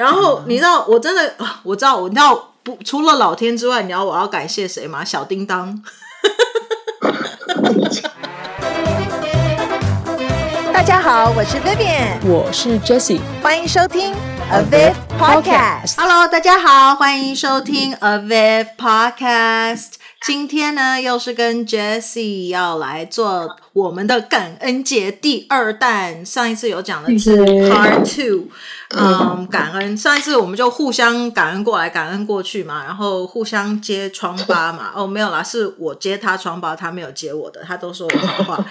然后你知道，我真的，我知道，我知道不，除了老天之外，你知道我要感谢谁吗？小叮当。大家好，我是 Vivian，我是 Jessie，欢迎收听 Aviv Podcast。Hello，大家好，欢迎收听 Aviv Podcast。今天呢，又是跟 Jessie 要来做我们的感恩节第二弹。上一次有讲的是 Part Two。嗯，感恩。上一次我们就互相感恩过来，感恩过去嘛，然后互相揭疮疤嘛。哦，没有啦，是我揭他疮疤，他没有接我的，他都说我好话。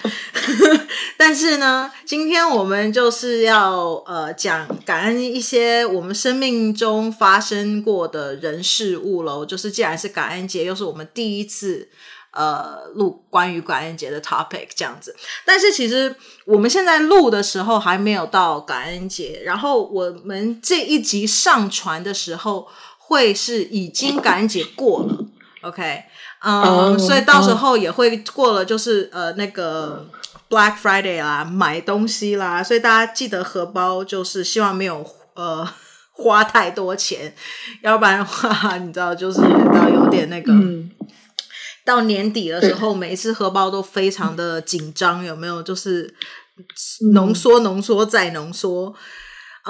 但是呢，今天我们就是要呃讲感恩一些我们生命中发生过的人事物喽。就是既然是感恩节，又是我们第一次。呃，录关于感恩节的 topic 这样子，但是其实我们现在录的时候还没有到感恩节，然后我们这一集上传的时候会是已经感恩节过了，OK，嗯，oh, 所以到时候也会过了，就是呃那个 Black Friday 啦，买东西啦，所以大家记得荷包就是希望没有呃花太多钱，要不然的话你知道就是到有点那个。嗯到年底的时候，每一次荷包都非常的紧张，有没有？就是浓缩、浓缩再浓缩。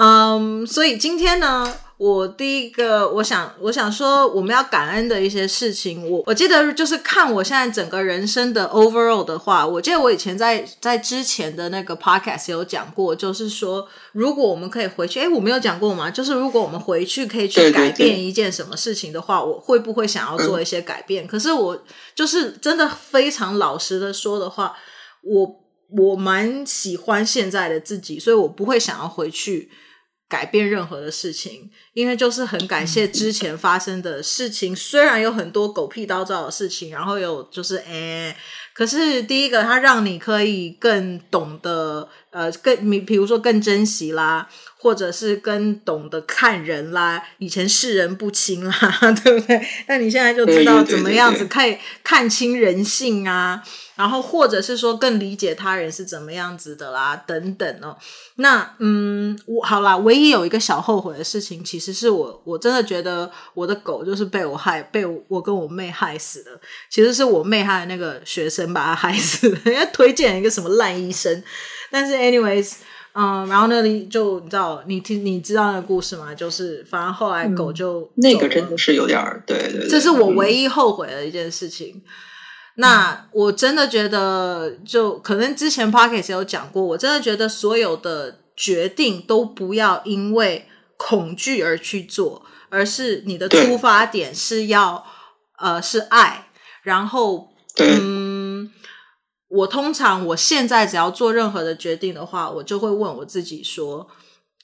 嗯，所以今天呢，我第一个我想我想说我们要感恩的一些事情，我我记得就是看我现在整个人生的 overall 的话，我记得我以前在在之前的那个 podcast 有讲过，就是说如果我们可以回去，诶，我没有讲过吗？就是如果我们回去可以去改变一件什么事情的话，我会不会想要做一些改变？可是我就是真的非常老实的说的话，我我蛮喜欢现在的自己，所以我不会想要回去。改变任何的事情，因为就是很感谢之前发生的事情。虽然有很多狗屁倒灶的事情，然后有就是哎，可是第一个，它让你可以更懂得呃，更你比如说更珍惜啦，或者是更懂得看人啦。以前视人不清啦，对不对？但你现在就知道怎么样子可以看清人性啊。然后，或者是说更理解他人是怎么样子的啦，等等哦。那嗯，我好啦，唯一有一个小后悔的事情，其实是我我真的觉得我的狗就是被我害，被我，我跟我妹害死的。其实是我妹害的那个学生把他害死的，人家推荐了一个什么烂医生。但是，anyways，嗯，然后那里就你知道，你听你知道那个故事吗？就是反正后来狗就、嗯、那个真的是有点儿，对对对，这是我唯一后悔的一件事情。那我真的觉得，就可能之前 Podcast 有讲过，我真的觉得所有的决定都不要因为恐惧而去做，而是你的出发点是要呃是爱。然后，嗯，我通常我现在只要做任何的决定的话，我就会问我自己说，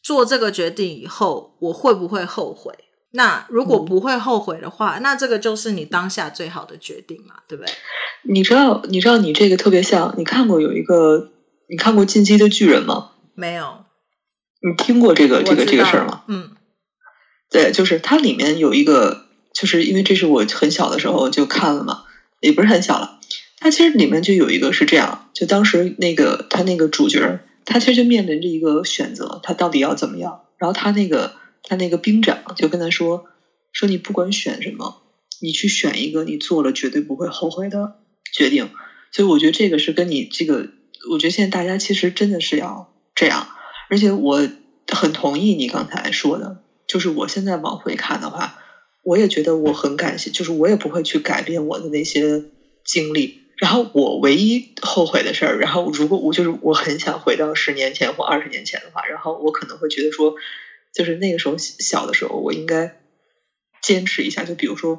做这个决定以后，我会不会后悔？那如果不会后悔的话，嗯，那这个就是你当下最好的决定嘛，对不对？你知道，你知道，你这个特别像，你看过有一个，你看过《进击的巨人》吗？没有。你听过这个这个这个事儿吗？嗯，对，就是它里面有一个，就是因为这是我很小的时候就看了嘛，也不是很小了。它其实里面就有一个是这样，就当时那个他那个主角，他其实就面临着一个选择，他到底要怎么样？然后他那个。他那个兵长就跟他说：“说你不管选什么，你去选一个你做了绝对不会后悔的决定。”所以我觉得这个是跟你这个，我觉得现在大家其实真的是要这样。而且我很同意你刚才说的，就是我现在往回看的话，我也觉得我很感谢，就是我也不会去改变我的那些经历。然后我唯一后悔的事儿，然后如果我就是我很想回到十年前或二十年前的话，然后我可能会觉得说。就是那个时候小的时候，我应该坚持一下。就比如说，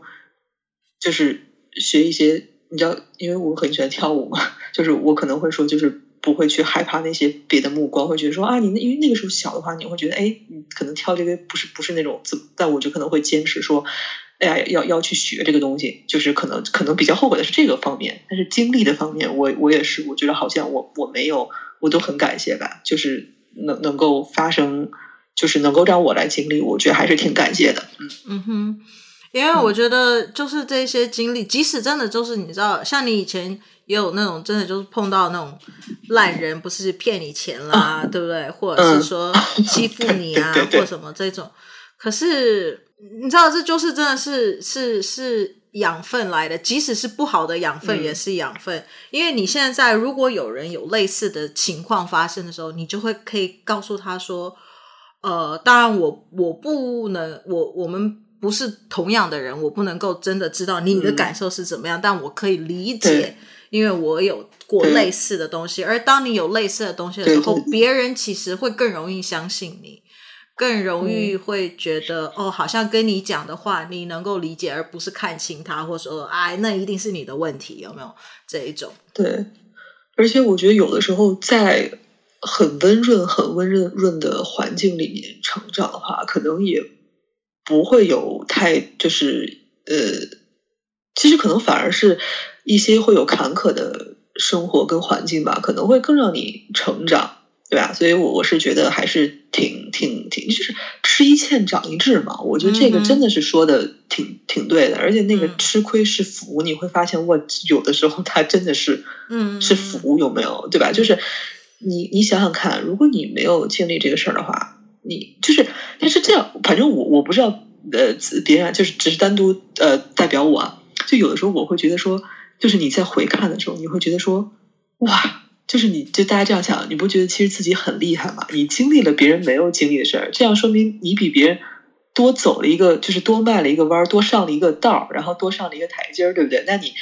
就是学一些，你知道，因为我很喜欢跳舞嘛。就是我可能会说，就是不会去害怕那些别的目光，会觉得说啊，你那因为那个时候小的话，你会觉得哎，你可能跳这个不是不是那种，但我就可能会坚持说，哎呀，要要去学这个东西。就是可能可能比较后悔的是这个方面，但是经历的方面，我我也是，我觉得好像我我没有，我都很感谢吧，就是能能够发生。就是能够让我来经历，我觉得还是挺感谢的。嗯嗯哼，因为我觉得就是这些经历，即使真的就是你知道，像你以前也有那种真的就是碰到那种烂人，不是骗你钱啦，对不对？或者是说 欺负你啊，或什么这种。可是你知道，这就是真的是是是养分来的，即使是不好的养分也是养分。嗯、因为你现在如果有人有类似的情况发生的时候，你就会可以告诉他说：“呃，当然我我不能，我我们不是同样的人，我不能够真的知道你的感受是怎么样，嗯、但我可以理解，因为我有。”过类似的东西，而当你有类似的东西的时候，别人其实会更容易相信你，更容易会觉得、嗯、哦，好像跟你讲的话你能够理解，而不是看清他，或者说哎，那一定是你的问题，有没有？这一种？对，而且我觉得有的时候在很温润、很温润润的环境里面成长的话，可能也不会有太就是呃，其实可能反而是一些会有坎坷的。生活跟环境吧，可能会更让你成长，对吧？所以，我我是觉得还是挺挺挺，就是吃一堑长一智嘛。我觉得这个真的是说的挺、嗯、挺对的，而且那个吃亏是福，你会发现，我有的时候它真的是，嗯，是福，有没有？对吧？就是你你想想看，如果你没有经历这个事儿的话，你就是，但是这样，反正我我不知道，呃，别人就是只是单独呃代表我啊，就有的时候我会觉得说。就是你在回看的时候，你会觉得说，哇，就是你就大家这样想，你不觉得其实自己很厉害吗？你经历了别人没有经历的事儿，这样说明你比别人多走了一个，就是多迈了一个弯，多上了一个道儿，然后多上了一个台阶儿，对不对？那你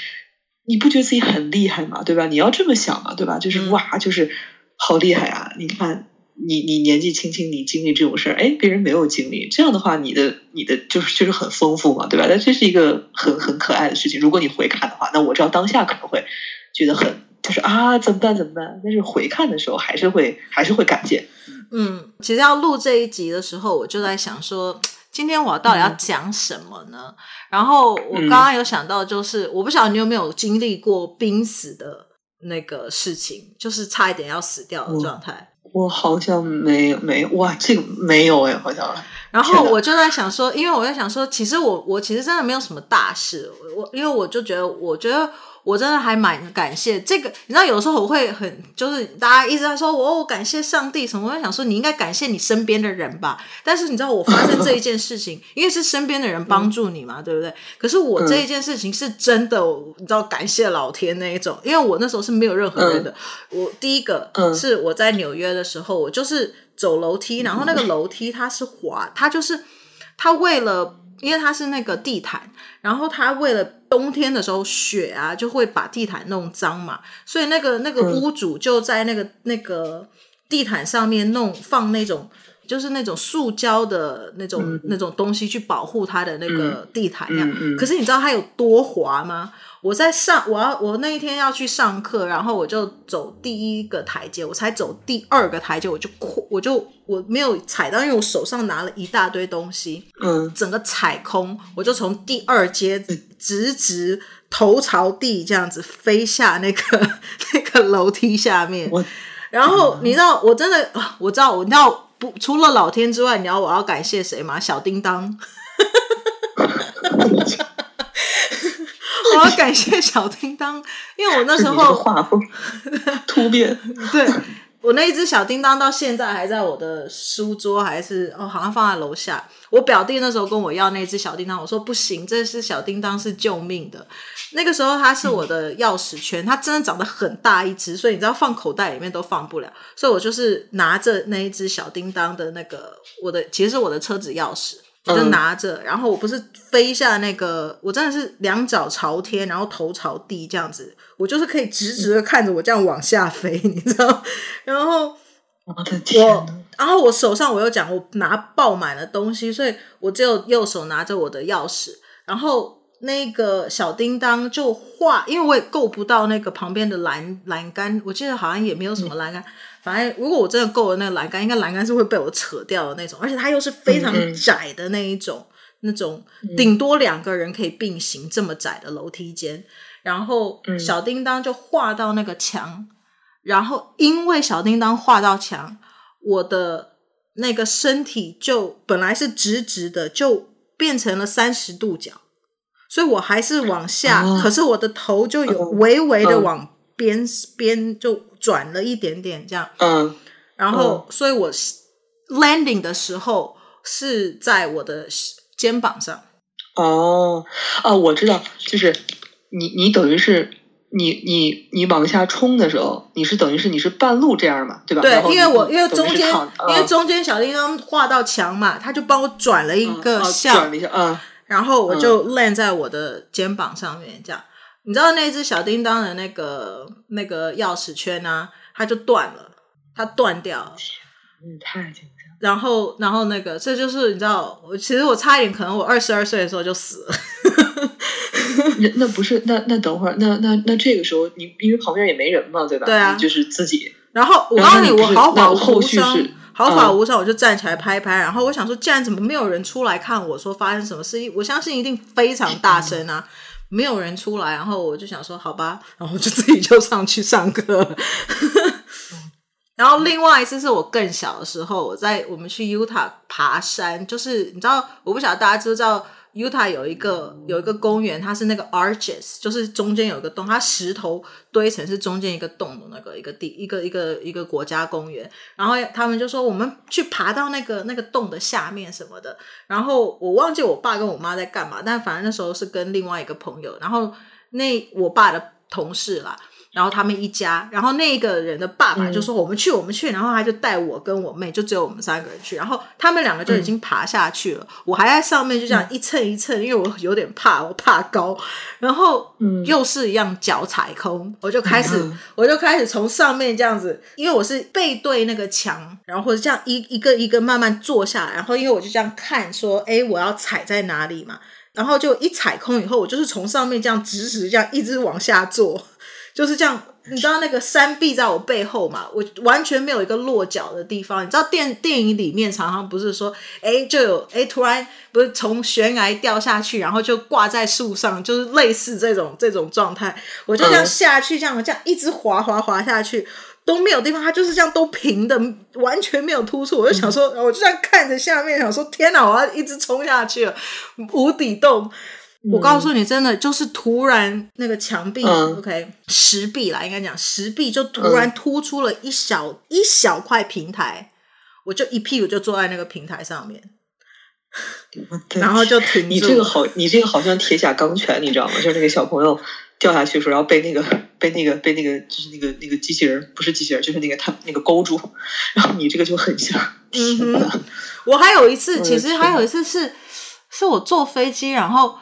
你不觉得自己很厉害吗？对吧？你要这么想嘛，对吧？就是哇，就是好厉害啊！你看。你你年纪轻轻，你经历这种事儿，哎，别人没有经历，这样的话，你的你的就是就是很丰富嘛，对吧？但这是一个很很可爱的事情。如果你回看的话，那我知道当下可能会觉得很就是啊，怎么办怎么办？但是回看的时候，还是会还是会感谢。嗯，其实要录这一集的时候，我就在想说，今天我到底要讲什么呢？嗯、然后我刚刚有想到，就是、嗯、我不晓得你有没有经历过濒死的那个事情，就是差一点要死掉的状态。嗯我好像没有没哇，这个没有哎，好像。然后我就在想说，因为我在想说，其实我我其实真的没有什么大事，我因为我就觉得，我觉得。我真的还蛮感谢这个，你知道，有时候我会很，就是大家一直在说我，我感谢上帝什么，我就想说你应该感谢你身边的人吧。但是你知道，我发生这一件事情，因为是身边的人帮助你嘛，嗯、对不对？可是我这一件事情是真的，你知道，感谢老天那一种，因为我那时候是没有任何人的。嗯、我第一个是我在纽约的时候，我就是走楼梯，然后那个楼梯它是滑，它就是它为了。因为它是那个地毯，然后它为了冬天的时候雪啊就会把地毯弄脏嘛，所以那个那个屋主就在那个、嗯、那个地毯上面弄放那种就是那种塑胶的那种、嗯、那种东西去保护它的那个地毯呀。可是你知道它有多滑吗？我在上，我要我那一天要去上课，然后我就走第一个台阶，我才走第二个台阶，我就我就我没有踩到，因为我手上拿了一大堆东西，嗯，整个踩空，我就从第二阶直直头朝地这样子飞下那个那个楼梯下面，我然后你知道，我真的我知道，我知道不除了老天之外，你知道我要感谢谁吗？小叮当。我要感谢小叮当，因为我那时候画风突变。对，我那一只小叮当到现在还在我的书桌，还是哦，好像放在楼下。我表弟那时候跟我要那只小叮当，我说不行，这是小叮当是救命的。那个时候它是我的钥匙圈，它真的长得很大一只，所以你知道放口袋里面都放不了，所以我就是拿着那一只小叮当的那个我的，其实是我的车子钥匙。我就拿着，然后我不是飞下那个，我真的是两脚朝天，然后头朝地这样子，我就是可以直直的看着我这样往下飞，你知道？然后我的天，然后我手上我又讲，我拿爆满了东西，所以我只有右手拿着我的钥匙，然后那个小叮当就画，因为我也够不到那个旁边的栏栏杆，我记得好像也没有什么栏杆。嗯反正如果我真的够了那个栏杆，应该栏杆是会被我扯掉的那种，而且它又是非常窄的那一种，嗯、那种顶多两个人可以并行这么窄的楼梯间。然后小叮当就画到那个墙，然后因为小叮当画到墙，我的那个身体就本来是直直的，就变成了三十度角，所以我还是往下，哦、可是我的头就有微微的往边边就。转了一点点这样，嗯，然后，所以我 landing 的时候是在我的肩膀上。哦，哦，我知道，就是你你等于是你你你往下冲的时候，你是等于是你是半路这样嘛，对吧？对，因为我因为中间、嗯、因为中间小叮当画到墙嘛，他就帮我转了一个向，转了一下，嗯，然后我就 land 在我的肩膀上面，这样。你知道那只小叮当的那个那个钥匙圈呢、啊？它就断了，它断掉了。嗯，太紧张。然后，然后那个，这就是你知道，我其实我差一点，可能我二十二岁的时候就死了。那那不是，那那等会儿，那那那这个时候，你因为旁边也没人嘛，对吧？对啊，就是自己。然后我告诉你，我毫发无伤，毫发无伤，嗯、我就站起来拍拍。然后我想说，既然怎么没有人出来看我说发生什么事情？我相信一定非常大声啊。没有人出来，然后我就想说好吧，然后就 自己就上去上课。然后另外一次是我更小的时候，我在我们去 Utah 爬山，就是你知道，我不晓得大家知不知道。Utah 有一个有一个公园，它是那个 arches，就是中间有一个洞，它石头堆成是中间一个洞的那个一个地一个一个一个国家公园。然后他们就说我们去爬到那个那个洞的下面什么的。然后我忘记我爸跟我妈在干嘛，但反正那时候是跟另外一个朋友，然后那我爸的同事啦。然后他们一家，然后那个人的爸爸就说：“我们去，我们去。”然后他就带我跟我妹，就只有我们三个人去。然后他们两个就已经爬下去了，我还在上面就这样一蹭一蹭，因为我有点怕，我怕高。然后又是一样脚踩空，我就开始，我就开始从上面这样子，因为我是背对那个墙，然后或者这样一一个一个慢慢坐下来。然后因为我就这样看，说：“哎，我要踩在哪里嘛？”然后就一踩空以后，我就是从上面这样直直这样一直往下坐。就是这样，你知道那个山壁在我背后嘛？我完全没有一个落脚的地方。你知道电电影里面常常不是说，哎，就有哎，突然不是从悬崖掉下去，然后就挂在树上，就是类似这种这种状态。我就这样下去，这样这样一直滑滑滑下去，都没有地方，它就是这样都平的，完全没有突出。我就想说，我就这样看着下面，想说天哪，我要一直冲下去了，无底洞。我告诉你，真的就是突然那个墙壁、嗯、，OK，石壁啦，应该讲石壁就突然突出了一小、嗯、一小块平台，我就一屁股就坐在那个平台上面，然后就停住。你这个好，你这个好像铁甲钢拳，你知道吗？就是那个小朋友掉下去的时候，然后被那个被那个被那个就是那个那个机器人，不是机器人，就是那个他那个勾住，然后你这个就很像。嗯哼，我还有一次，其实还有一次是是我坐飞机，然后。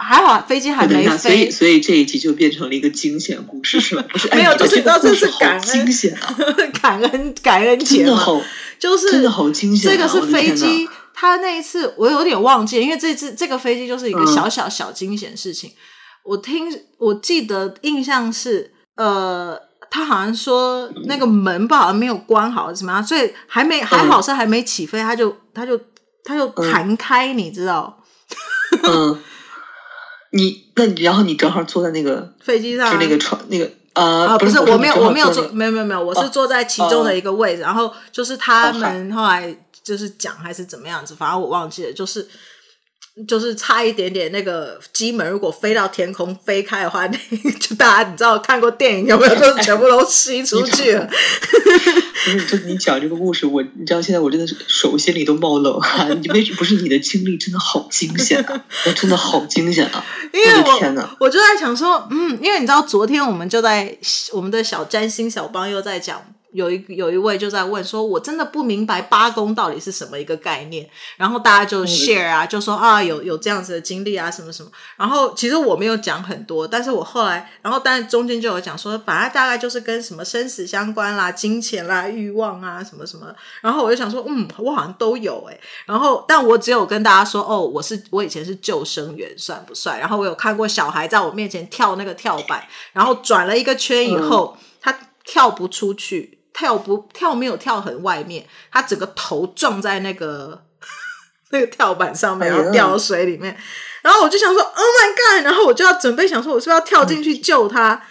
还好飞机还没飞，所以所以这一集就变成了一个惊险故事，是吧？不是，没有，就是你知道这是感恩，惊险啊！感恩感恩节，真的好，就是真的好惊险。这个是飞机，他那一次我有点忘记，因为这次这个飞机就是一个小小小惊险事情。我听我记得印象是，呃，他好像说那个门吧好像没有关好，怎么样？所以还没还好是还没起飞，他就他就他就弹开，你知道？嗯。你那你然后你正好坐在那个飞机上，就那个床那个呃啊，不是，我没有我没有坐，没有没有没有，我是坐在其中的一个位置，哦、然后就是他们后来就是讲还是怎么样子，反正我忘记了，就是。就是差一点点，那个机门如果飞到天空飞开的话，那就大家你知道看过电影有没有？就是全部都吸出去了。不是，就你讲这个故事，我你知道现在我真的是手心里都冒冷汗。你为什么不是你的经历真的好惊险啊？我真的好惊险啊！因为我天呐，我就在想说，嗯，因为你知道昨天我们就在我们的小占星小帮又在讲。有一有一位就在问说，我真的不明白八公到底是什么一个概念。然后大家就 share 啊，就说啊，有有这样子的经历啊，什么什么。然后其实我没有讲很多，但是我后来，然后但是中间就有讲说，反正大概就是跟什么生死相关啦、金钱啦、欲望啊，什么什么。然后我就想说，嗯，我好像都有诶。然后但我只有跟大家说，哦，我是我以前是救生员，算不算？然后我有看过小孩在我面前跳那个跳板，然后转了一个圈以后，嗯、他跳不出去。跳不跳没有跳很外面，他整个头撞在那个 那个跳板上面，然后掉到水里面。然后我就想说，Oh my God！然后我就要准备想说，我是不是要跳进去救他？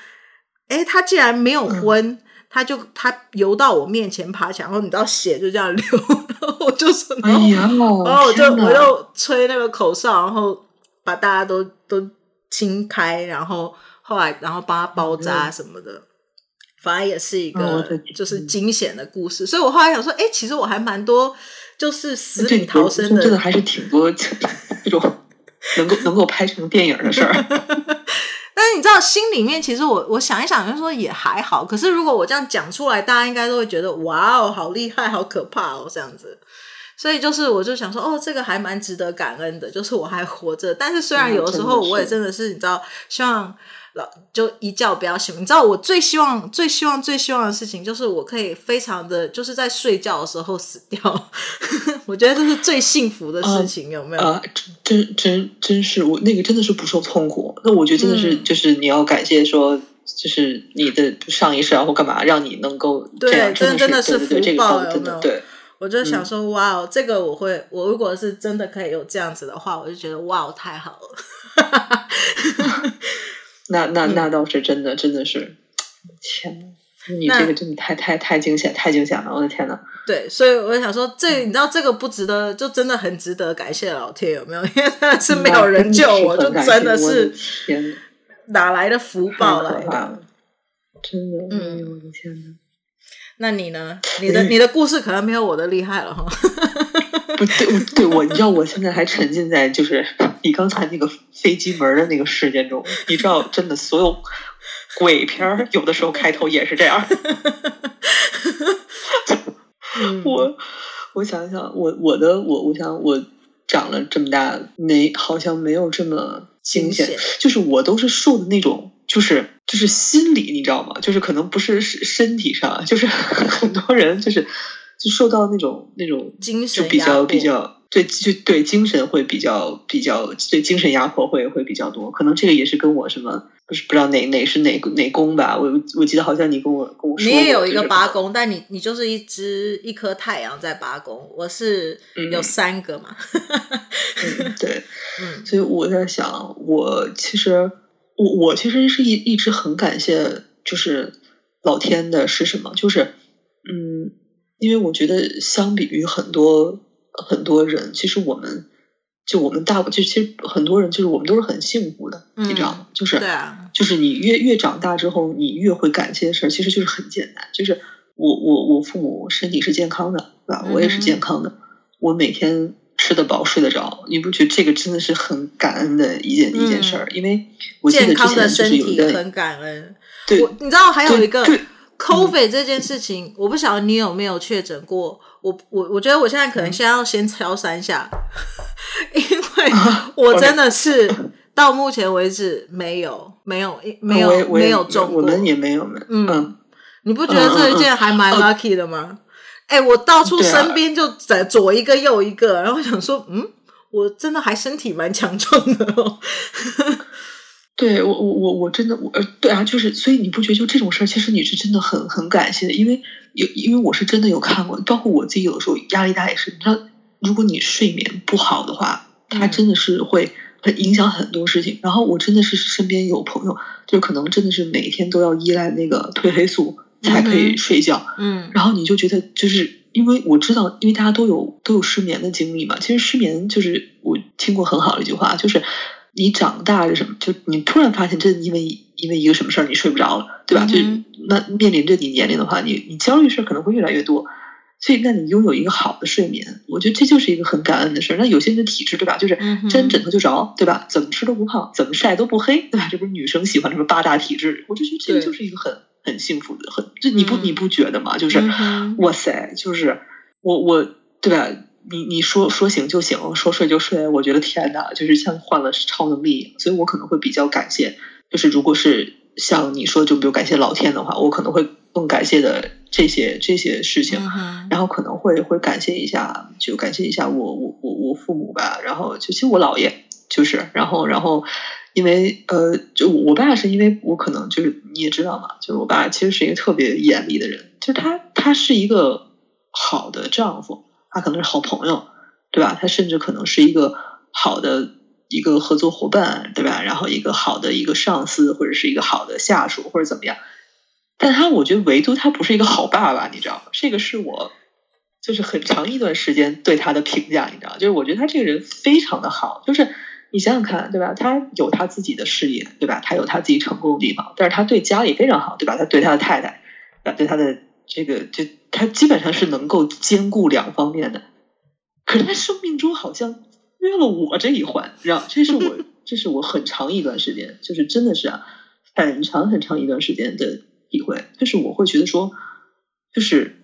哎，他竟然没有昏，他就他游到我面前爬起来，然后你知道血就这样流。然后我就说，然后，然后我就我就吹那个口哨，然后把大家都都清开，然后后来然后帮他包扎什么的。反而也是一个就是惊险的故事，所以我后来想说，哎，其实我还蛮多就是死里逃生的，真的还是挺多 这种能够能够拍成电影的事儿。但是你知道，心里面其实我我想一想，就是说也还好。可是如果我这样讲出来，大家应该都会觉得哇哦，好厉害，好可怕哦，这样子。所以就是，我就想说，哦，这个还蛮值得感恩的，就是我还活着。但是虽然有的时候我也真的是，你知道，希望老就一觉不要醒。你知道，我最希望、最希望、最希望的事情，就是我可以非常的，就是在睡觉的时候死掉。我觉得这是最幸福的事情，有没有？啊，真真真是我那个真的是不受痛苦。那我觉得真的是，嗯、就是你要感谢说，就是你的上一世啊或干嘛，让你能够这样，对，真的是福报，有没有？对。我就想说，哇哦，这个我会，我如果是真的可以有这样子的话，我就觉得哇哦，太好了。那那那倒是真的，真的是，天呐！你这个真的太太太惊险，太惊险了！我的天呐！对，所以我想说，这你知道这个不值得，就真的很值得感谢老天，有没有？因为是没有人救我，就真的是天哪来的福报来的？真的，嗯，我的天哪！那你呢？你的你的故事可能没有我的厉害了哈。不对，对我，你知道，我现在还沉浸在就是你刚才那个飞机门的那个事件中。你知道，真的所有鬼片儿有的时候开头也是这样。我我想想，我我的我我想我长了这么大没好像没有这么惊险，就是我都是受的那种。就是就是心理，你知道吗？就是可能不是身体上，就是 很多人就是就受到那种那种精神就比较比较对就对精神会比较比较对精神压迫会会比较多。可能这个也是跟我什么不是不知道哪哪是哪哪宫吧？我我记得好像你跟我跟我说，你也有一个八宫，但你你就是一只一颗太阳在八宫，我是有三个嘛。嗯，对，嗯，所以我在想，我其实。我我其实是一一直很感谢，就是老天的是什么？就是嗯，因为我觉得相比于很多很多人，其实我们就我们大就其实很多人就是我们都是很幸福的，嗯、你知道吗？就是对啊，就是你越越长大之后，你越会感谢的事儿，其实就是很简单，就是我我我父母身体是健康的，对吧？我也是健康的，嗯、我每天。吃得饱，睡得着，你不觉得这个真的是很感恩的一件、嗯、一件事儿？因为我记得之前就是有健康的身体很感恩。对，我你知道还有一个 COVID 这件事情，我不晓得你有没有确诊过。我我我觉得我现在可能先要先敲三下，嗯、因为我真的是 到目前为止没有没有没有没有中过，我们也没有没嗯，嗯，你不觉得这一件还蛮 lucky 的吗？嗯嗯哎，我到处身边就在左一个右一个，啊、然后想说，嗯，我真的还身体蛮强壮的哦。对我，我，我，我真的，我呃，对啊，就是，所以你不觉得就这种事儿，其实你是真的很很感谢的，因为有，因为我是真的有看过，包括我自己有的时候压力大也是，你知道，如果你睡眠不好的话，它真的是会很影响很多事情。嗯、然后我真的是身边有朋友，就可能真的是每天都要依赖那个褪黑素。才可以睡觉，嗯，然后你就觉得，就是因为我知道，因为大家都有都有失眠的经历嘛。其实失眠就是我听过很好的一句话，就是你长大是什么？就你突然发现，这因为因为一个什么事儿你睡不着了，对吧？嗯、就那面临着你年龄的话，你你焦虑事儿可能会越来越多。所以，那你拥有一个好的睡眠，我觉得这就是一个很感恩的事儿。那有些人的体质，对吧？就是沾枕头就着，对吧？怎么吃都不胖，怎么晒都不黑，对吧？这不是女生喜欢什么八大体质？我就觉得这个就是一个很很幸福的，很这你不你不觉得吗？就是哇塞，就是我我对吧？你你说说醒就醒，说睡就睡，我觉得天哪，就是像换了超能力。所以我可能会比较感谢，就是如果是像你说，就比如感谢老天的话，我可能会更感谢的。这些这些事情，然后可能会会感谢一下，就感谢一下我我我我父母吧，然后就其实我姥爷就是，然后然后因为呃，就我爸是因为我可能就是你也知道嘛，就是我爸其实是一个特别严厉的人，就是他他是一个好的丈夫，他可能是好朋友，对吧？他甚至可能是一个好的一个合作伙伴，对吧？然后一个好的一个上司或者是一个好的下属或者怎么样。但他，我觉得唯独他不是一个好爸爸，你知道吗？这个是我就是很长一段时间对他的评价，你知道？就是我觉得他这个人非常的好，就是你想想看，对吧？他有他自己的事业，对吧？他有他自己成功的地方，但是他对家里非常好，对吧？他对他的太太，对他的这个，就他基本上是能够兼顾两方面的。可是他生命中好像缺了我这一环，让？这是我，这是我很长一段时间，就是真的是啊，很长很长一段时间的体会。就是我会觉得说，就是，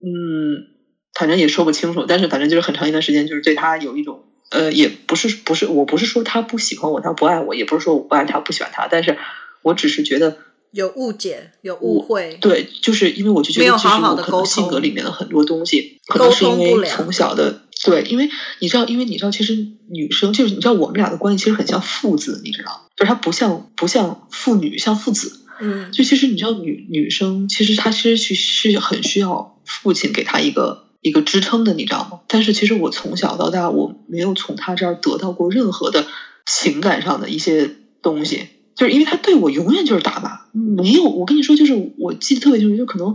嗯，反正也说不清楚，但是反正就是很长一段时间，就是对他有一种，呃，也不是不是，我不是说他不喜欢我，他不爱我，也不是说我不爱他不喜欢他，但是我只是觉得。有误解，有误会，对，就是因为我就觉得，其实我可能性格里面的很多东西，可能是因为从小的，对，因为你知道，因为你知道，其实女生就是你知道，我们俩的关系其实很像父子，你知道，就是她不像不像父女，像父子，嗯，就其实你知道，女女生其实她其实是是很需要父亲给她一个一个支撑的，你知道吗？但是其实我从小到大，我没有从她这儿得到过任何的情感上的一些东西。就是因为他对我永远就是打骂，没有。我跟你说，就是我记得特别清楚，就可能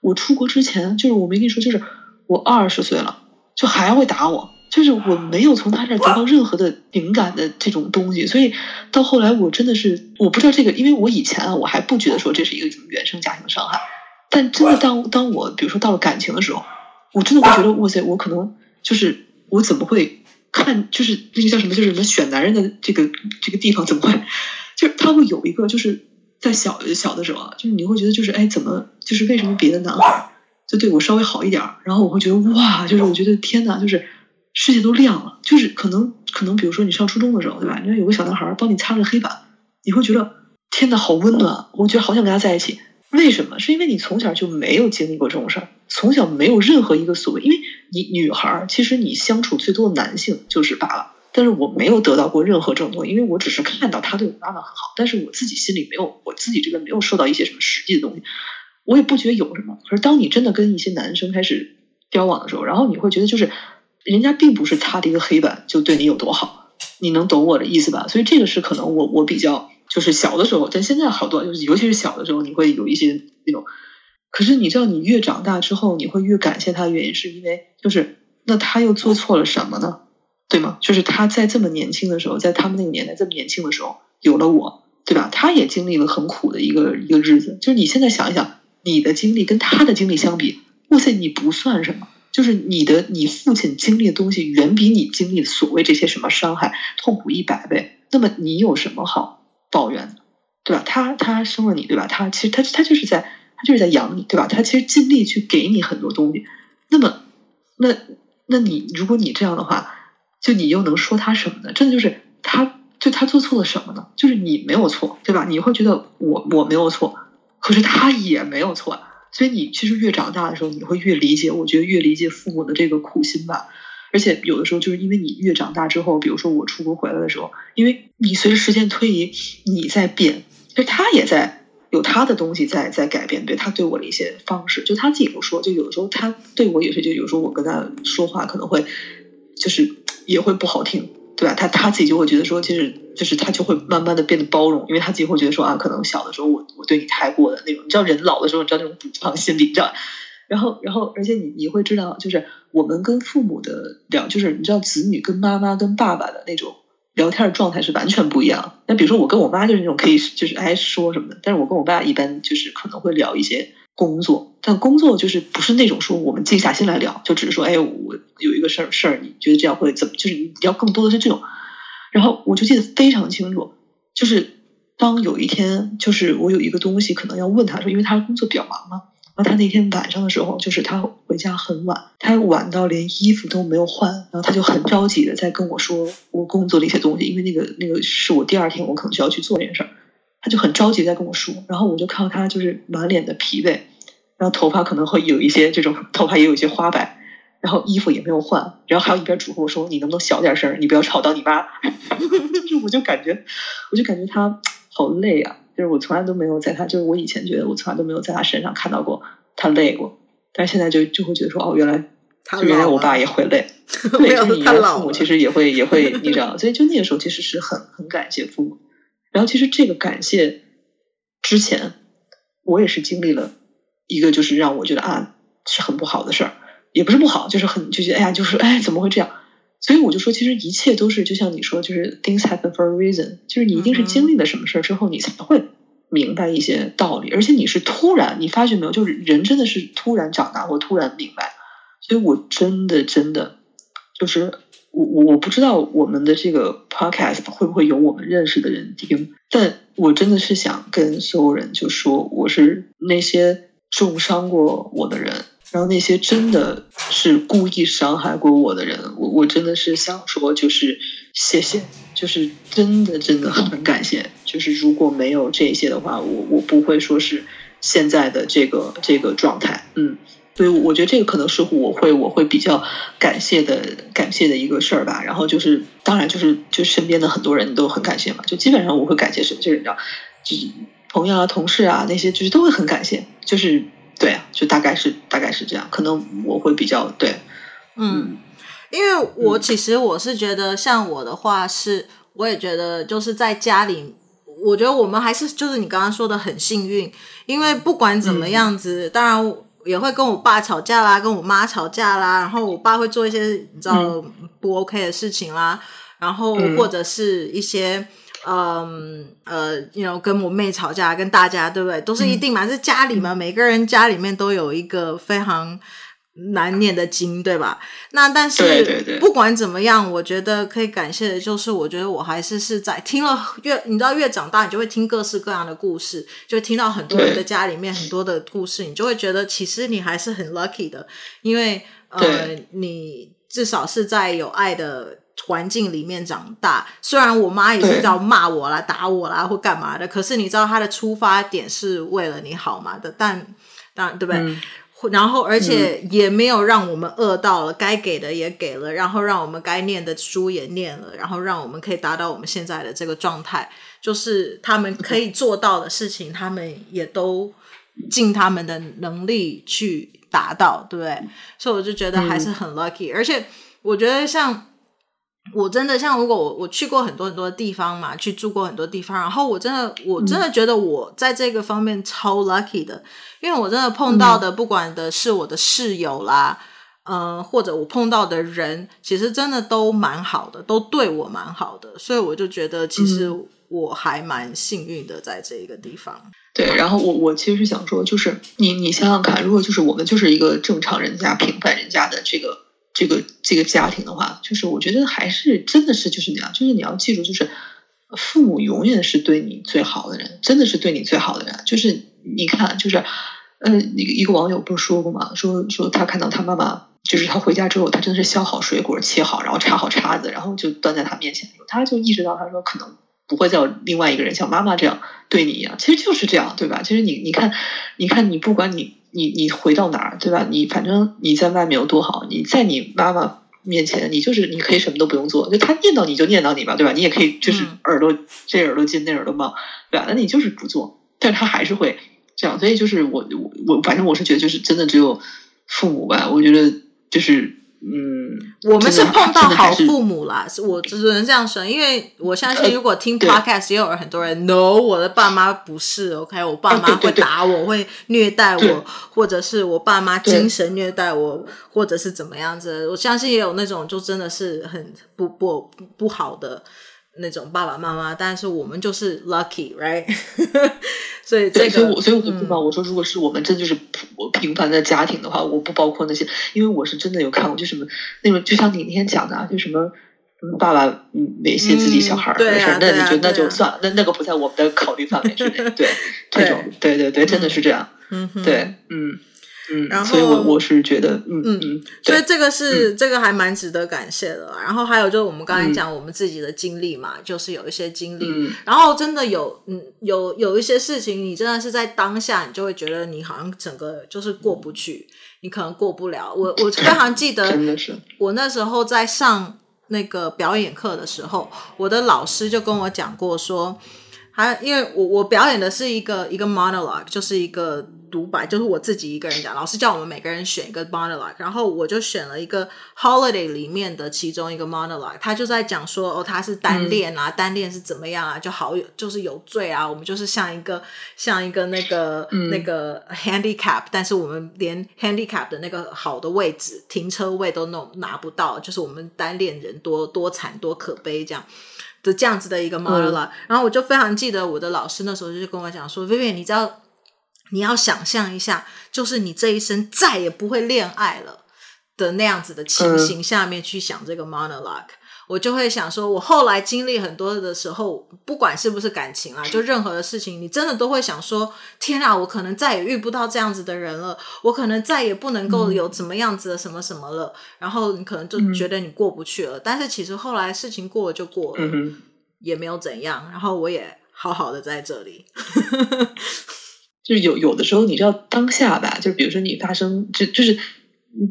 我出国之前，就是我没跟你说，就是我二十岁了，就还会打我。就是我没有从他这儿得到任何的灵感的这种东西，所以到后来我真的是我不知道这个，因为我以前啊，我还不觉得说这是一个什么原生家庭的伤害，但真的当当我比如说到了感情的时候，我真的会觉得哇塞，我可能就是我怎么会看，就是那个叫什么，就是什么选男人的这个这个地方怎么会？就是他会有一个，就是在小小的时候啊，就是你会觉得，就是哎，怎么，就是为什么别的男孩就对我稍微好一点，然后我会觉得哇，就是我觉得天哪，就是世界都亮了，就是可能可能，比如说你上初中的时候，对吧？你看有个小男孩帮你擦着黑板，你会觉得天哪，好温暖，我觉得好想跟他在一起。为什么？是因为你从小就没有经历过这种事儿，从小没有任何一个所谓，因为你女孩其实你相处最多的男性就是爸爸。但是我没有得到过任何这种东西，因为我只是看到他对我妈妈很好，但是我自己心里没有，我自己这边没有受到一些什么实际的东西，我也不觉得有什么。可是当你真的跟一些男生开始交往的时候，然后你会觉得就是人家并不是擦的一个黑板就对你有多好，你能懂我的意思吧？所以这个是可能我我比较就是小的时候，但现在好多就是尤其是小的时候，你会有一些那种。可是你知道，你越长大之后，你会越感谢他的原因，是因为就是那他又做错了什么呢？对吗？就是他在这么年轻的时候，在他们那个年代这么年轻的时候，有了我，对吧？他也经历了很苦的一个一个日子。就是你现在想一想，你的经历跟他的经历相比，哇塞，你不算什么。就是你的你父亲经历的东西，远比你经历的所谓这些什么伤害痛苦一百倍。那么你有什么好抱怨的，对吧？他他生了你，对吧？他其实他他就是在他就是在养你，对吧？他其实尽力去给你很多东西。那么，那那你如果你这样的话。就你又能说他什么呢？真的就是他，就他做错了什么呢？就是你没有错，对吧？你会觉得我我没有错，可是他也没有错。所以你其实越长大的时候，你会越理解，我觉得越理解父母的这个苦心吧。而且有的时候，就是因为你越长大之后，比如说我出国回来的时候，因为你随着时间推移，你在变，就他也在有他的东西在在改变，对他对我的一些方式，就他自己都说，就有时候他对我也是，就有时候我跟他说话可能会就是。也会不好听，对吧？他他自己就会觉得说，其实就是他就会慢慢的变得包容，因为他自己会觉得说啊，可能小的时候我我对你太过的那种，你知道人老的时候，你知道那种补偿心理，你知道？然后然后而且你你会知道，就是我们跟父母的聊，就是你知道子女跟妈妈跟爸爸的那种聊天状态是完全不一样。那比如说我跟我妈就是那种可以就是哎说什么的，但是我跟我爸一般就是可能会聊一些。工作，但工作就是不是那种说我们静下心来聊，就只是说，哎，我有一个事儿事儿，你觉得这样会怎么？就是你要更多的是这种。然后我就记得非常清楚，就是当有一天，就是我有一个东西可能要问他说，因为他工作比较忙嘛，然后他那天晚上的时候，就是他回家很晚，他晚到连衣服都没有换，然后他就很着急的在跟我说我工作的一些东西，因为那个那个是我第二天我可能就要去做这件事儿。他就很着急在跟我说，然后我就看到他就是满脸的疲惫，然后头发可能会有一些这种头发也有一些花白，然后衣服也没有换，然后还有一边嘱咐我说：“你能不能小点声，你不要吵到你妈。”就我就感觉，我就感觉他好累啊！就是我从来都没有在他，就是我以前觉得我从来都没有在他身上看到过他累过，但是现在就就会觉得说哦，原来就原来我爸也会累，对，就是你的父母其实也会也会你知道，所以就那个时候其实是很很感谢父母。然后其实这个感谢之前，我也是经历了一个就是让我觉得啊是很不好的事儿，也不是不好，就是很就是哎呀，就是哎怎么会这样？所以我就说，其实一切都是就像你说，就是 things happen for a reason，就是你一定是经历了什么事儿之后，你才会明白一些道理，而且你是突然，你发觉没有，就是人真的是突然长大或突然明白。所以我真的真的就是我我我不知道我们的这个 podcast 会不会有我们认识的人听，但我真的是想跟所有人就说，我是那些重伤过我的人，然后那些真的是故意伤害过我的人，我我真的是想说，就是谢谢，就是真的真的很感谢，就是如果没有这些的话，我我不会说是现在的这个这个状态，嗯。所以我觉得这个可能是我会我会比较感谢的感谢的一个事儿吧。然后就是当然就是就身边的很多人都很感谢嘛。就基本上我会感谢什么？就是你知道，就是朋友啊、同事啊那些，就是都会很感谢。就是对啊，就大概是大概是这样。可能我会比较对，嗯，因为我其实我是觉得，像我的话是，我也觉得就是在家里，我觉得我们还是就是你刚刚说的很幸运，因为不管怎么样子，嗯、当然。也会跟我爸吵架啦，跟我妈吵架啦，然后我爸会做一些你知道不 OK 的事情啦，嗯、然后或者是一些嗯呃，you know 跟我妹吵架，跟大家对不对？都是一定嘛，是家里嘛，每个人家里面都有一个非常。难念的经，对吧？那但是不管怎么样，我觉得可以感谢的就是，我觉得我还是是在听了越你知道越长大，你就会听各式各样的故事，就听到很多人的家里面很多的故事，你就会觉得其实你还是很 lucky 的，因为呃，你至少是在有爱的环境里面长大。虽然我妈也是要骂我啦、打我啦或干嘛的，可是你知道她的出发点是为了你好嘛的，但当然对不对？嗯然后，而且也没有让我们饿到了，嗯、该给的也给了，然后让我们该念的书也念了，然后让我们可以达到我们现在的这个状态，就是他们可以做到的事情，他们也都尽他们的能力去达到，对不对？所以我就觉得还是很 lucky，嗯、而且我觉得像。我真的像，如果我我去过很多很多的地方嘛，去住过很多地方，然后我真的我真的觉得我在这个方面超 lucky 的，因为我真的碰到的，不管的是我的室友啦，嗯、呃，或者我碰到的人，其实真的都蛮好的，都对我蛮好的，所以我就觉得其实我还蛮幸运的，在这一个地方。对，然后我我其实是想说，就是你你想想看，如果就是我们就是一个正常人家、平凡人家的这个。这个这个家庭的话，就是我觉得还是真的是就是那样，就是你要记住，就是父母永远是对你最好的人，真的是对你最好的人。就是你看，就是呃，一个一个网友不是说过吗？说说他看到他妈妈，就是他回家之后，他真的是削好水果，切好，然后插好叉子，然后就端在他面前，他就意识到，他说可能不会再有另外一个人像妈妈这样对你一样。其实就是这样，对吧？其实你你看，你看你不管你。你你回到哪儿，对吧？你反正你在外面有多好，你在你妈妈面前，你就是你可以什么都不用做，就他念叨你就念叨你吧，对吧？你也可以就是耳朵、嗯、这耳朵进那耳朵冒，对吧？那你就是不做，但是他还是会这样，所以就是我我我反正我是觉得就是真的只有父母吧，我觉得就是。嗯，我们是碰到好父母啦，是我只能这样说，因为我相信，如果听 podcast 也有很多人 no，我的爸妈不是 OK，我爸妈会打我，会虐待我，或者是我爸妈精神虐待我，或者是怎么样子，我相信也有那种就真的是很不不不好的。那种爸爸妈妈，但是我们就是 lucky，right？所以这个，所以我所以我就不包。我说，如果是我们真就是普平凡的家庭的话，我不包括那些，因为我是真的有看过，就什么那种，就像你那天讲的啊，就什么爸爸猥亵自己小孩儿的事儿，那你就那就算了，那那个不在我们的考虑范围之内。对，这种，对对对，真的是这样。嗯，对，嗯。嗯，然后所以我我是觉得，嗯嗯，嗯所以这个是、嗯、这个还蛮值得感谢的。然后还有就是我们刚才讲我们自己的经历嘛，嗯、就是有一些经历，嗯、然后真的有嗯有有一些事情，你真的是在当下，你就会觉得你好像整个就是过不去，你可能过不了。我我非常记得，真的是我那时候在上那个表演课的时候，我的老师就跟我讲过说。还因为我我表演的是一个一个 monologue，就是一个独白，就是我自己一个人讲。老师叫我们每个人选一个 monologue，然后我就选了一个 holiday 里面的其中一个 monologue。他就在讲说，哦，他是单恋啊，嗯、单恋是怎么样啊，就好有就是有罪啊。我们就是像一个像一个那个、嗯、那个 handicap，但是我们连 handicap 的那个好的位置停车位都弄拿不到，就是我们单恋人多多惨多可悲这样。的这样子的一个 model 了，嗯、然后我就非常记得我的老师那时候就跟我讲说，Vivian，你知道你要想象一下，就是你这一生再也不会恋爱了，的那样子的情形下面去想这个 monologue，、嗯、我就会想说，我后来经历很多的时候，不管是不是感情啊，就任何的事情，你真的都会想说，天啊，我可能再也遇不到这样子的人了，我可能再也不能够有怎么样子的什么什么了，嗯、然后你可能就觉得你过不去了。嗯、但是其实后来事情过了就过了，嗯、也没有怎样，然后我也好好的在这里。就是有有的时候，你知道当下吧，就是比如说你发生，就就是。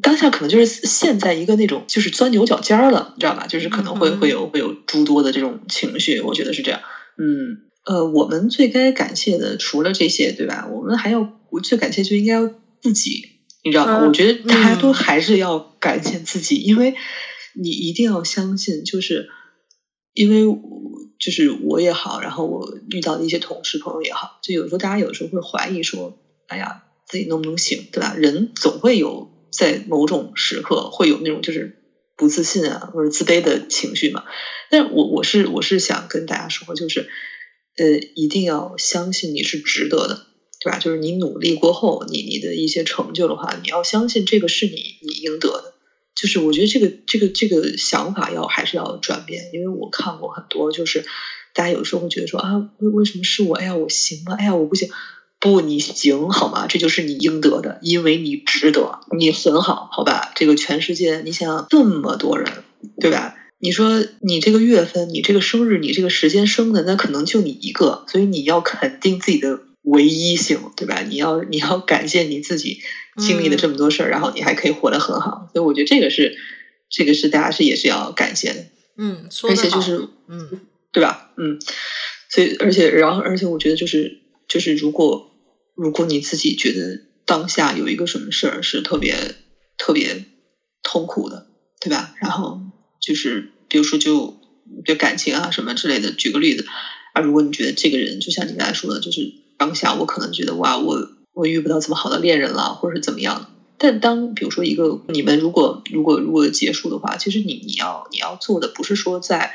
当下可能就是陷在一个那种就是钻牛角尖儿了，你知道吧？就是可能会会有会有诸多的这种情绪，我觉得是这样。嗯，呃，我们最该感谢的除了这些，对吧？我们还要我最感谢就应该要自己，你知道吗？嗯、我觉得大家都还是要感谢自己，嗯、因为你一定要相信，就是因为就是我也好，然后我遇到的一些同事朋友也好，就有时候大家有时候会怀疑说，哎呀，自己能不能行，对吧？人总会有。在某种时刻会有那种就是不自信啊或者自卑的情绪嘛，但我我是我是想跟大家说，就是呃一定要相信你是值得的，对吧？就是你努力过后，你你的一些成就的话，你要相信这个是你你应得的。就是我觉得这个这个这个想法要还是要转变，因为我看过很多，就是大家有时候会觉得说啊，为为什么是我？哎呀，我行吗？哎呀，我不行。不，你行好吗？这就是你应得的，因为你值得，你很好，好吧？这个全世界，你想这么多人，对吧？你说你这个月份，你这个生日，你这个时间生的，那可能就你一个，所以你要肯定自己的唯一性，对吧？你要你要感谢你自己经历了这么多事儿，嗯、然后你还可以活得很好，所以我觉得这个是这个是大家是也是要感谢的，嗯，而且就是嗯，对吧？嗯，所以而且然后而且我觉得就是就是如果。如果你自己觉得当下有一个什么事儿是特别特别痛苦的，对吧？然后就是比如说就就感情啊什么之类的，举个例子啊，如果你觉得这个人就像你刚才说的，就是当下我可能觉得哇，我我遇不到这么好的恋人了，或者是怎么样。但当比如说一个你们如果如果如果结束的话，其实你你要你要做的不是说再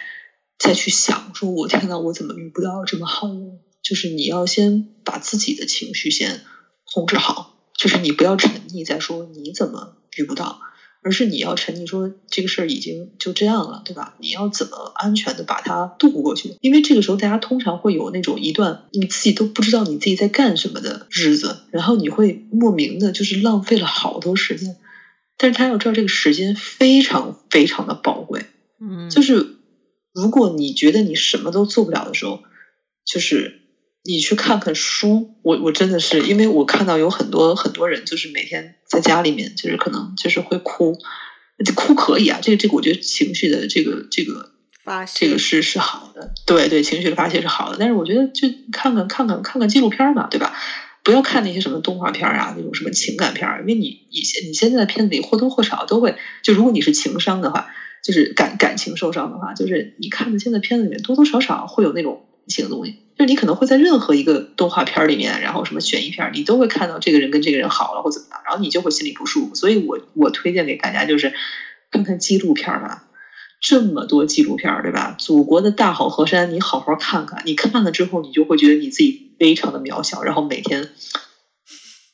再去想说我天呐，我怎么遇不到这么好的。就是你要先把自己的情绪先控制好，就是你不要沉溺在说你怎么遇不到，而是你要沉溺说这个事儿已经就这样了，对吧？你要怎么安全的把它度过去？因为这个时候大家通常会有那种一段你自己都不知道你自己在干什么的日子，然后你会莫名的就是浪费了好多时间，但是他要知道这个时间非常非常的宝贵，嗯，就是如果你觉得你什么都做不了的时候，就是。你去看看书，我我真的是，因为我看到有很多很多人，就是每天在家里面，就是可能就是会哭，就哭可以啊，这个这个我觉得情绪的这个这个发泄，这个是是好的，对对，情绪的发泄是好的，但是我觉得就看看看看看看纪录片嘛，对吧？不要看那些什么动画片啊，那种什么情感片，因为你以前你现在的片子里或多或少都会，就如果你是情商的话，就是感感情受伤的话，就是你看的现在片子里面多多少少会有那种情的东西。就你可能会在任何一个动画片里面，然后什么悬疑片，你都会看到这个人跟这个人好了或怎么样，然后你就会心里不舒服。所以我我推荐给大家就是看看纪录片吧，这么多纪录片，对吧？祖国的大好河山，你好好看看，你看了之后，你就会觉得你自己非常的渺小，然后每天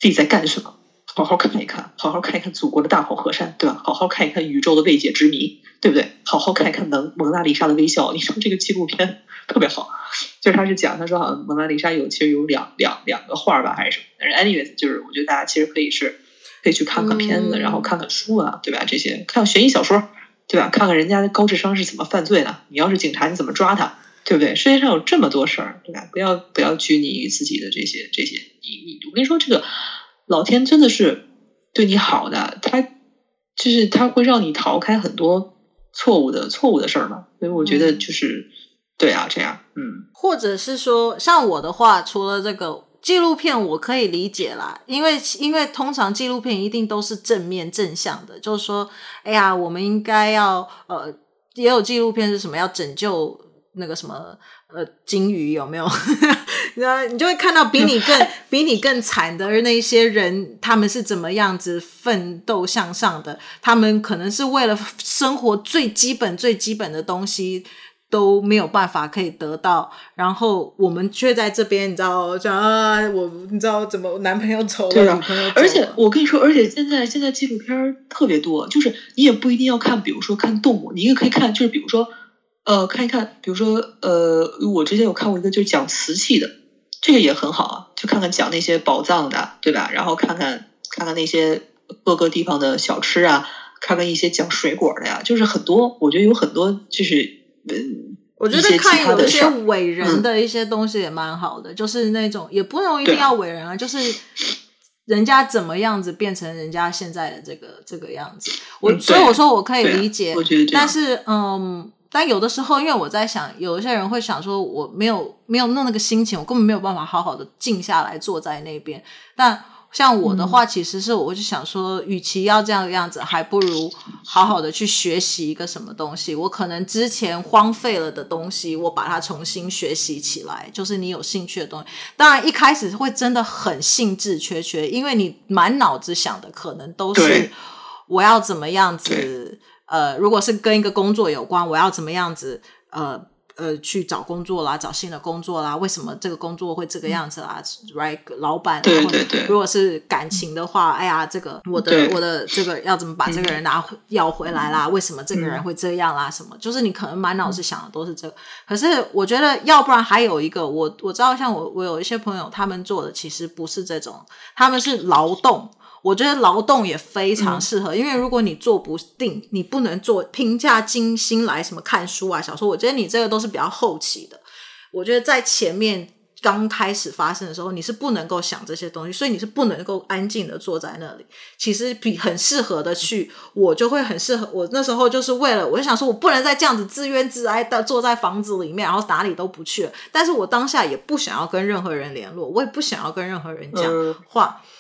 自己在干什么？好好看一看，好好看一看祖国的大好河山，对吧？好好看一看宇宙的未解之谜，对不对？好好看一看蒙蒙娜丽莎的微笑，你说这个纪录片特别好。就是他是讲，他说好像蒙娜丽莎有其实有两两两个画吧，还是什么？但是 anyways，就是我觉得大家其实可以是可以去看看片子，嗯、然后看看书啊，对吧？这些看悬疑小说，对吧？看看人家的高智商是怎么犯罪的。你要是警察，你怎么抓他，对不对？世界上有这么多事儿，对吧？不要不要拘泥于自己的这些这些。你你我跟你说，这个老天真的是对你好的，他就是他会让你逃开很多错误的错误的事儿嘛。所以我觉得就是。嗯对啊，这样，嗯，或者是说，像我的话，除了这个纪录片，我可以理解啦，因为因为通常纪录片一定都是正面正向的，就是说，哎呀，我们应该要呃，也有纪录片是什么要拯救那个什么呃金鱼有没有？然后你就会看到比你更 比你更惨的那些人，他们是怎么样子奋斗向上的？他们可能是为了生活最基本最基本的东西。都没有办法可以得到，然后我们却在这边，你知道，讲啊，我你知道怎么男朋友走了，啊，女朋友走了，而且我跟你说，而且现在现在纪录片特别多，就是你也不一定要看，比如说看动物，你也可以看，就是比如说呃看一看，比如说呃，我之前有看过一个就是讲瓷器的，这个也很好啊，就看看讲那些宝藏的，对吧？然后看看看看那些各个地方的小吃啊，看看一些讲水果的呀，就是很多，我觉得有很多就是。嗯，我觉得看有一些伟人的一些东西也蛮好的，嗯、就是那种也不用一定要伟人啊，就是人家怎么样子变成人家现在的这个这个样子。我、嗯、所以我说我可以理解，但是嗯，但有的时候因为我在想，有一些人会想说我没有没有弄那个心情，我根本没有办法好好的静下来坐在那边，但。像我的话，其实是我就想说，与其要这样的样子，还不如好好的去学习一个什么东西。我可能之前荒废了的东西，我把它重新学习起来，就是你有兴趣的东西。当然一开始会真的很兴致缺缺，因为你满脑子想的可能都是我要怎么样子。呃，如果是跟一个工作有关，我要怎么样子？呃。呃，去找工作啦，找新的工作啦。为什么这个工作会这个样子啦？Right，老板。对对对。如果是感情的话，哎呀，这个我的我的这个要怎么把这个人拿要回来啦？为什么这个人会这样啦？什么？就是你可能满脑子想的都是这个。可是我觉得，要不然还有一个，我我知道，像我我有一些朋友，他们做的其实不是这种，他们是劳动。我觉得劳动也非常适合，嗯，因为如果你做不定，你不能做平价精心来什么看书啊、小说。我觉得你这个都是比较后期的。我觉得在前面刚开始发生的时候，你是不能够想这些东西，所以你是不能够安静的坐在那里。其实比很适合的去，我就会很适合。我那时候就是为了，我就想说，我不能再这样子自怨自哀的坐在房子里面，然后哪里都不去了。但是我当下也不想要跟任何人联络，我也不想要跟任何人讲话。嗯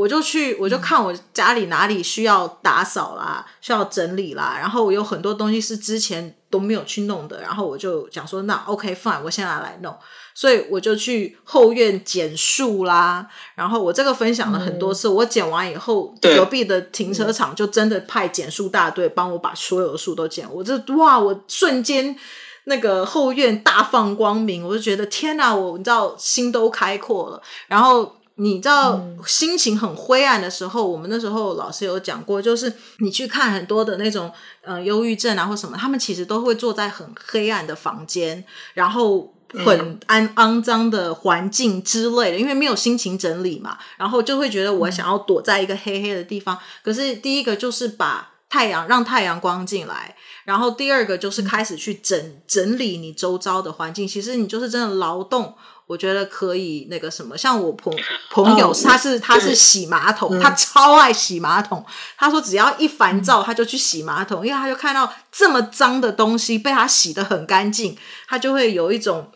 我就去，我就看我家里哪里需要打扫啦，需要整理啦，然后我有很多东西是之前都没有去弄的，然后我就讲说，那 OK fine，我现在来弄，所以我就去后院剪树啦，然后我这个分享了很多次，嗯、我剪完以后，隔壁的停车场就真的派剪树大队帮我把所有的树都剪，我这哇，我瞬间那个后院大放光明，我就觉得天哪，我你知道心都开阔了，然后。你知道心情很灰暗的时候，嗯，我们那时候老师有讲过，就是你去看很多的那种呃忧郁症啊或什么，他们其实都会坐在很黑暗的房间，然后很肮肮脏的环境之类的，因为没有心情整理嘛，然后就会觉得我想要躲在一个黑黑的地方。可是第一个就是把太阳让太阳光进来，然后第二个就是开始去整整理你周遭的环境。其实你就是真的劳动。我觉得可以那个什么，像我朋朋友，他是他是洗马桶，他超爱洗马桶。他说只要一烦躁，他就去洗马桶，因为他就看到这么脏的东西被他洗得很干净，他就会有一种。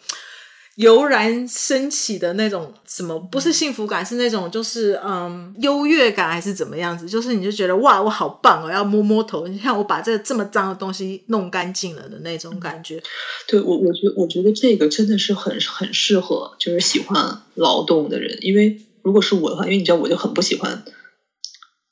油然升起的那种什么，不是幸福感，是那种就是嗯优越感，还是怎么样子？就是你就觉得哇，我好棒哦，要摸摸头。你看我把这这么脏的东西弄干净了的那种感觉。对我，我觉我觉得这个真的是很很适合，就是喜欢劳动的人。因为如果是我的话，因为你知道，我就很不喜欢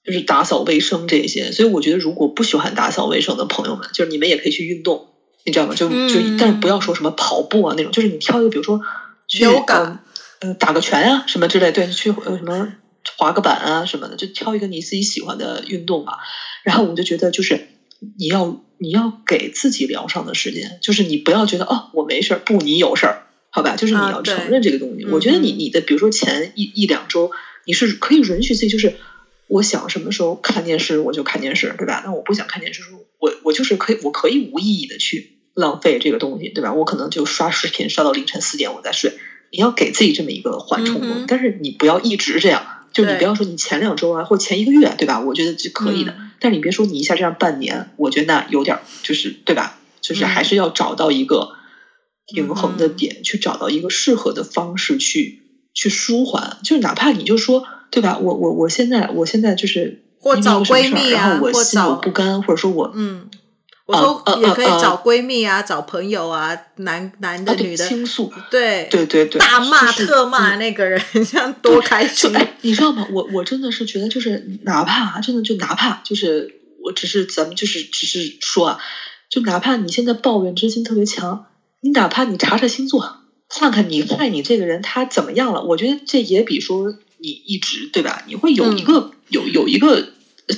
就是打扫卫生这些，所以我觉得如果不喜欢打扫卫生的朋友们，就是你们也可以去运动。你知道吗？就就，但是不要说什么跑步啊那种，就是你挑一个，比如说去嗯、呃、打个拳啊什么之类，对，去呃什么滑个板啊什么的，就挑一个你自己喜欢的运动吧。然后我就觉得，就是你要你要给自己疗伤的时间，就是你不要觉得哦我没事儿，不你有事儿，好吧？就是你要承认这个东西。啊、我觉得你你的比如说前一一两周，你是可以允许自己，就是我想什么时候看电视我就看电视，对吧？那我不想看电视。我我就是可以，我可以无意义的去浪费这个东西，对吧？我可能就刷视频刷到凌晨四点，我再睡。你要给自己这么一个缓冲，嗯，但是你不要一直这样。就你不要说你前两周啊，或前一个月，对吧？我觉得是可以的，嗯。但是你别说你一下这样半年，我觉得那有点就是对吧？就是还是要找到一个平衡的点，嗯，去找到一个适合的方式去去舒缓。就是哪怕你就说对吧？我我我现在我现在就是。或找闺蜜啊，或找不甘，或者说我嗯，我说也可以找闺蜜啊，找朋友啊，男男的女的倾诉，对对对对，大骂特骂那个人，这样多开心！哎，你知道吗？我我真的是觉得，就是哪怕真的就哪怕就是，我只是咱们就是只是说啊，就哪怕你现在抱怨之心特别强，你哪怕你查查星座，看看你看你这个人他怎么样了，我觉得这也比说你一直对吧？你会有一个、嗯、有有一个。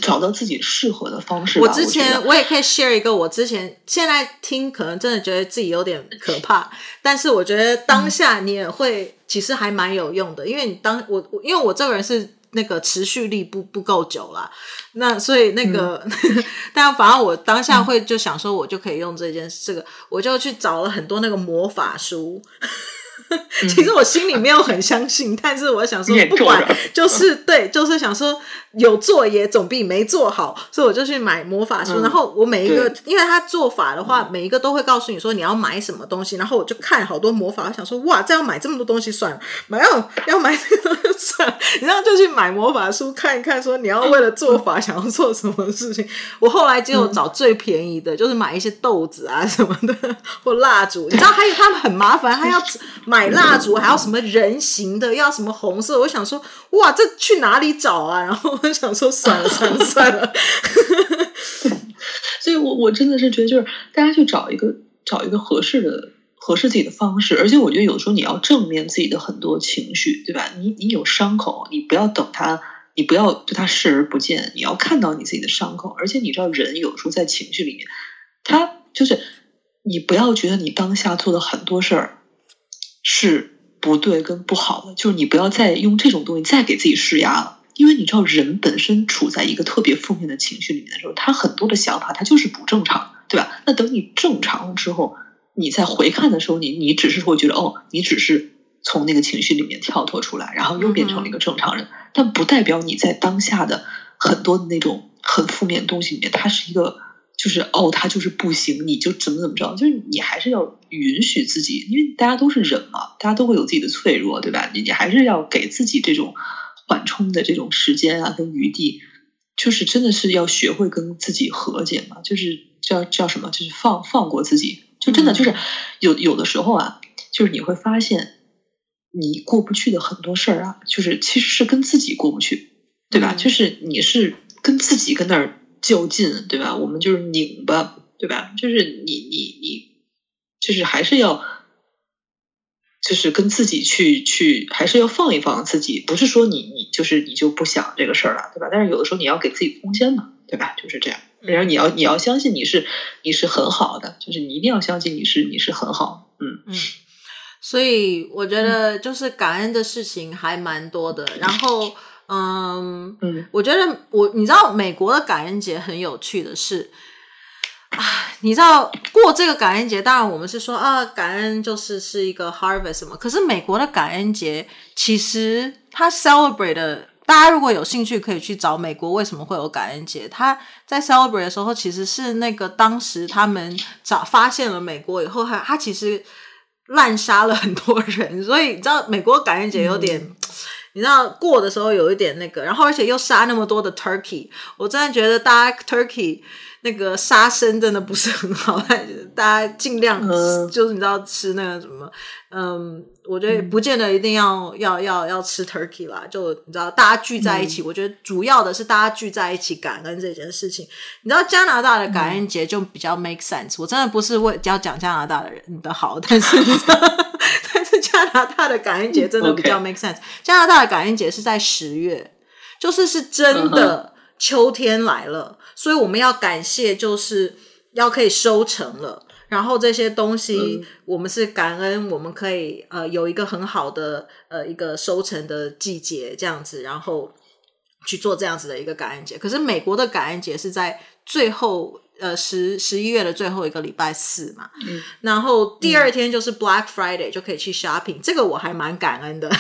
找到自己适合的方式。我之前我，我也可以 share 一个，我之前现在听可能真的觉得自己有点可怕，但是我觉得当下你也会其实还蛮有用的，因为你当我因为我这个人是那个持续力不不够久啦，那所以那个，嗯、但反正我当下会就想说，我就可以用这件事，这个我就去找了很多那个魔法书。其实我心里没有很相信，嗯、但是我想说，不管就是对，就是想说有做也总比没做好，所以我就去买魔法书。嗯、然后我每一个，因为他做法的话，嗯、每一个都会告诉你说你要买什么东西。然后我就看好多魔法，我想说哇，这要买这么多东西算了，买要要买这个算了。然后就去买魔法书看一看，说你要为了做法想要做什么事情。我后来就找最便宜的，就是买一些豆子啊什么的，或蜡烛。你知道，还有他们很麻烦，他要买。买蜡烛还要什么人形的，要什么红色？我想说，哇，这去哪里找啊？然后 我想说，算了算了算了。所以我我真的是觉得，就是大家去找一个找一个合适的、合适自己的方式。而且我觉得，有时候你要正面自己的很多情绪，对吧？你你有伤口，你不要等他，你不要对他视而不见，你要看到你自己的伤口。而且你知道，人有时候在情绪里面，他就是你不要觉得你当下做的很多事儿。是不对跟不好的，就是你不要再用这种东西再给自己施压了，因为你知道人本身处在一个特别负面的情绪里面的时候，他很多的想法他就是不正常，对吧？那等你正常了之后，你再回看的时候，你你只是会觉得哦，你只是从那个情绪里面跳脱出来，然后又变成了一个正常人，嗯、但不代表你在当下的很多的那种很负面的东西里面，它是一个。就是哦，他就是不行，你就怎么怎么着，就是你还是要允许自己，因为大家都是人嘛，大家都会有自己的脆弱，对吧？你你还是要给自己这种缓冲的这种时间啊，跟余地，就是真的是要学会跟自己和解嘛，就是叫叫什么，就是放放过自己，就真的就是有有的时候啊，就是你会发现你过不去的很多事儿啊，就是其实是跟自己过不去，对吧？嗯、就是你是跟自己跟那儿。较劲，对吧？我们就是拧巴，对吧？就是你你你，就是还是要，就是跟自己去去，还是要放一放自己。不是说你你就是你就不想这个事儿了，对吧？但是有的时候你要给自己空间嘛，对吧？就是这样。然后你要你要相信你是你是很好的，就是你一定要相信你是你是很好。嗯嗯。所以我觉得就是感恩的事情还蛮多的，然后。嗯嗯，我觉得我你知道美国的感恩节很有趣的是啊，你知道过这个感恩节，当然我们是说啊，感恩就是是一个 harvest 什么，可是美国的感恩节其实它 celebrate 的，大家如果有兴趣可以去找美国为什么会有感恩节，他在 celebrate 的时候其实是那个当时他们找发现了美国以后，他他其实滥杀了很多人，所以你知道美国感恩节有点。嗯你知道过的时候有一点那个，然后而且又杀那么多的 turkey，我真的觉得大家 turkey 那个杀生真的不是很好，大家尽量就是你知道吃那个什么，嗯，我觉得不见得一定要要要要吃 turkey 啦，就你知道大家聚在一起，我觉得主要的是大家聚在一起感恩这件事情。你知道加拿大的感恩节就比较 make sense，我真的不是为要讲加拿大的人的好，但是。加拿大的感恩节真的比较 make sense。加拿大的感恩节是在十月，就是是真的秋天来了，uh. 所以我们要感谢，就是要可以收成了。然后这些东西，我们是感恩，我们可以呃有一个很好的呃一个收成的季节这样子，然后去做这样子的一个感恩节。可是美国的感恩节是在最后。呃，十十一月的最后一个礼拜四嘛，嗯、然后第二天就是 Black Friday，、嗯、就可以去 shopping，这个我还蛮感恩的，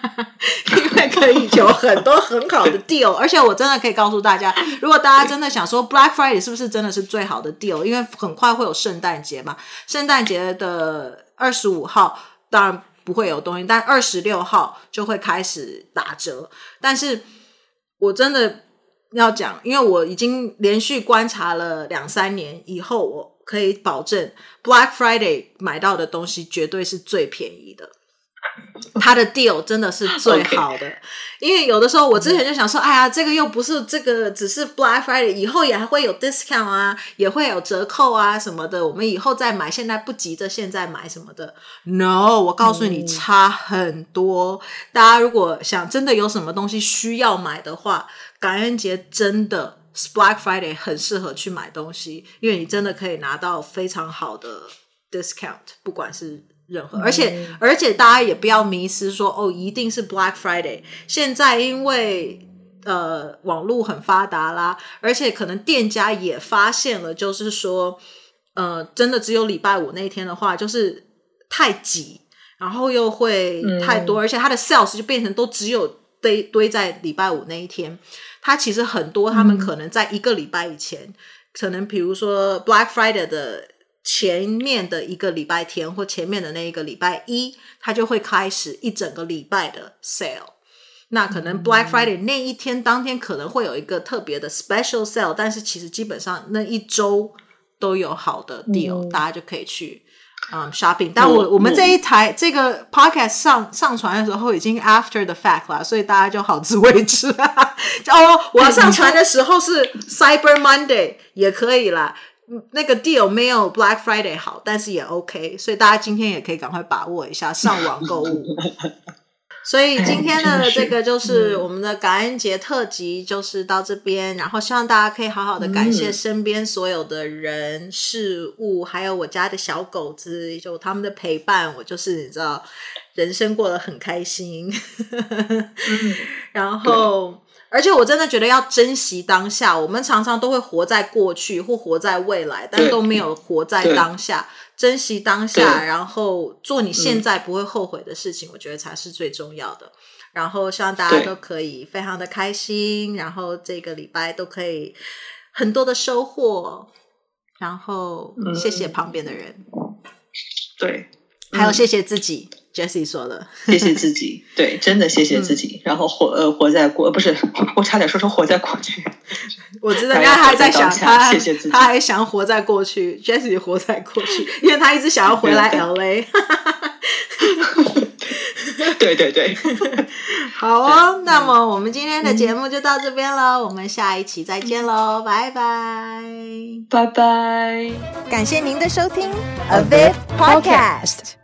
因为可以有很多很好的 deal，而且我真的可以告诉大家，如果大家真的想说 Black Friday 是不是真的是最好的 deal，因为很快会有圣诞节嘛，圣诞节的二十五号当然不会有东西，但二十六号就会开始打折，但是我真的。要讲，因为我已经连续观察了两三年以后，我可以保证 Black Friday 买到的东西绝对是最便宜的。它的 deal 真的是最好的。因为有的时候我之前就想说，哎呀，这个又不是这个，只是 Black Friday，以后也还会有 discount 啊，也会有折扣啊什么的，我们以后再买，现在不急着现在买什么的。No，我告诉你，差很多。嗯、大家如果想真的有什么东西需要买的话，感恩节真的 Black Friday 很适合去买东西，因为你真的可以拿到非常好的 discount，不管是。任何，而且而且大家也不要迷失说哦，一定是 Black Friday。现在因为呃网络很发达啦，而且可能店家也发现了，就是说呃真的只有礼拜五那一天的话，就是太挤，然后又会太多，嗯、而且它的 sales 就变成都只有堆堆在礼拜五那一天。它其实很多，他们可能在一个礼拜以前，嗯、可能比如说 Black Friday 的。前面的一个礼拜天或前面的那一个礼拜一，它就会开始一整个礼拜的 sale。那可能 Black Friday 那一天当天可能会有一个特别的 special sale，但是其实基本上那一周都有好的 deal，、嗯、大家就可以去嗯 shopping。但我我们这一台这个 podcast 上上传的时候已经 after the fact 了，所以大家就好自为之。哦，我要上传的时候是 Cyber Monday 也可以啦。那个 deal 没有 Black Friday 好，但是也 OK，所以大家今天也可以赶快把握一下上网购物。所以今天的这个就是我们的感恩节特辑，就是到这边。然后希望大家可以好好的感谢身边所有的人事物，还有我家的小狗子，就他们的陪伴，我就是你知道，人生过得很开心。然后。而且我真的觉得要珍惜当下。我们常常都会活在过去或活在未来，但都没有活在当下。珍惜当下，然后做你现在不会后悔的事情，我觉得才是最重要的。然后希望大家都可以非常的开心，然后这个礼拜都可以很多的收获。然后谢谢旁边的人，对，还有谢谢自己。Jessie 说的，谢谢自己，对，真的谢谢自己，嗯、然后活呃活在过，不是 我差点说成活在过去。我知道，因为他还在想他，谢谢自己，他还想活在过去，Jessie 活在过去，因为他一直想要回来 LA。对对对，好哦，那么我们今天的节目就到这边了，嗯、我们下一期再见喽，拜拜，拜拜，感谢您的收听，A Viv Podcast。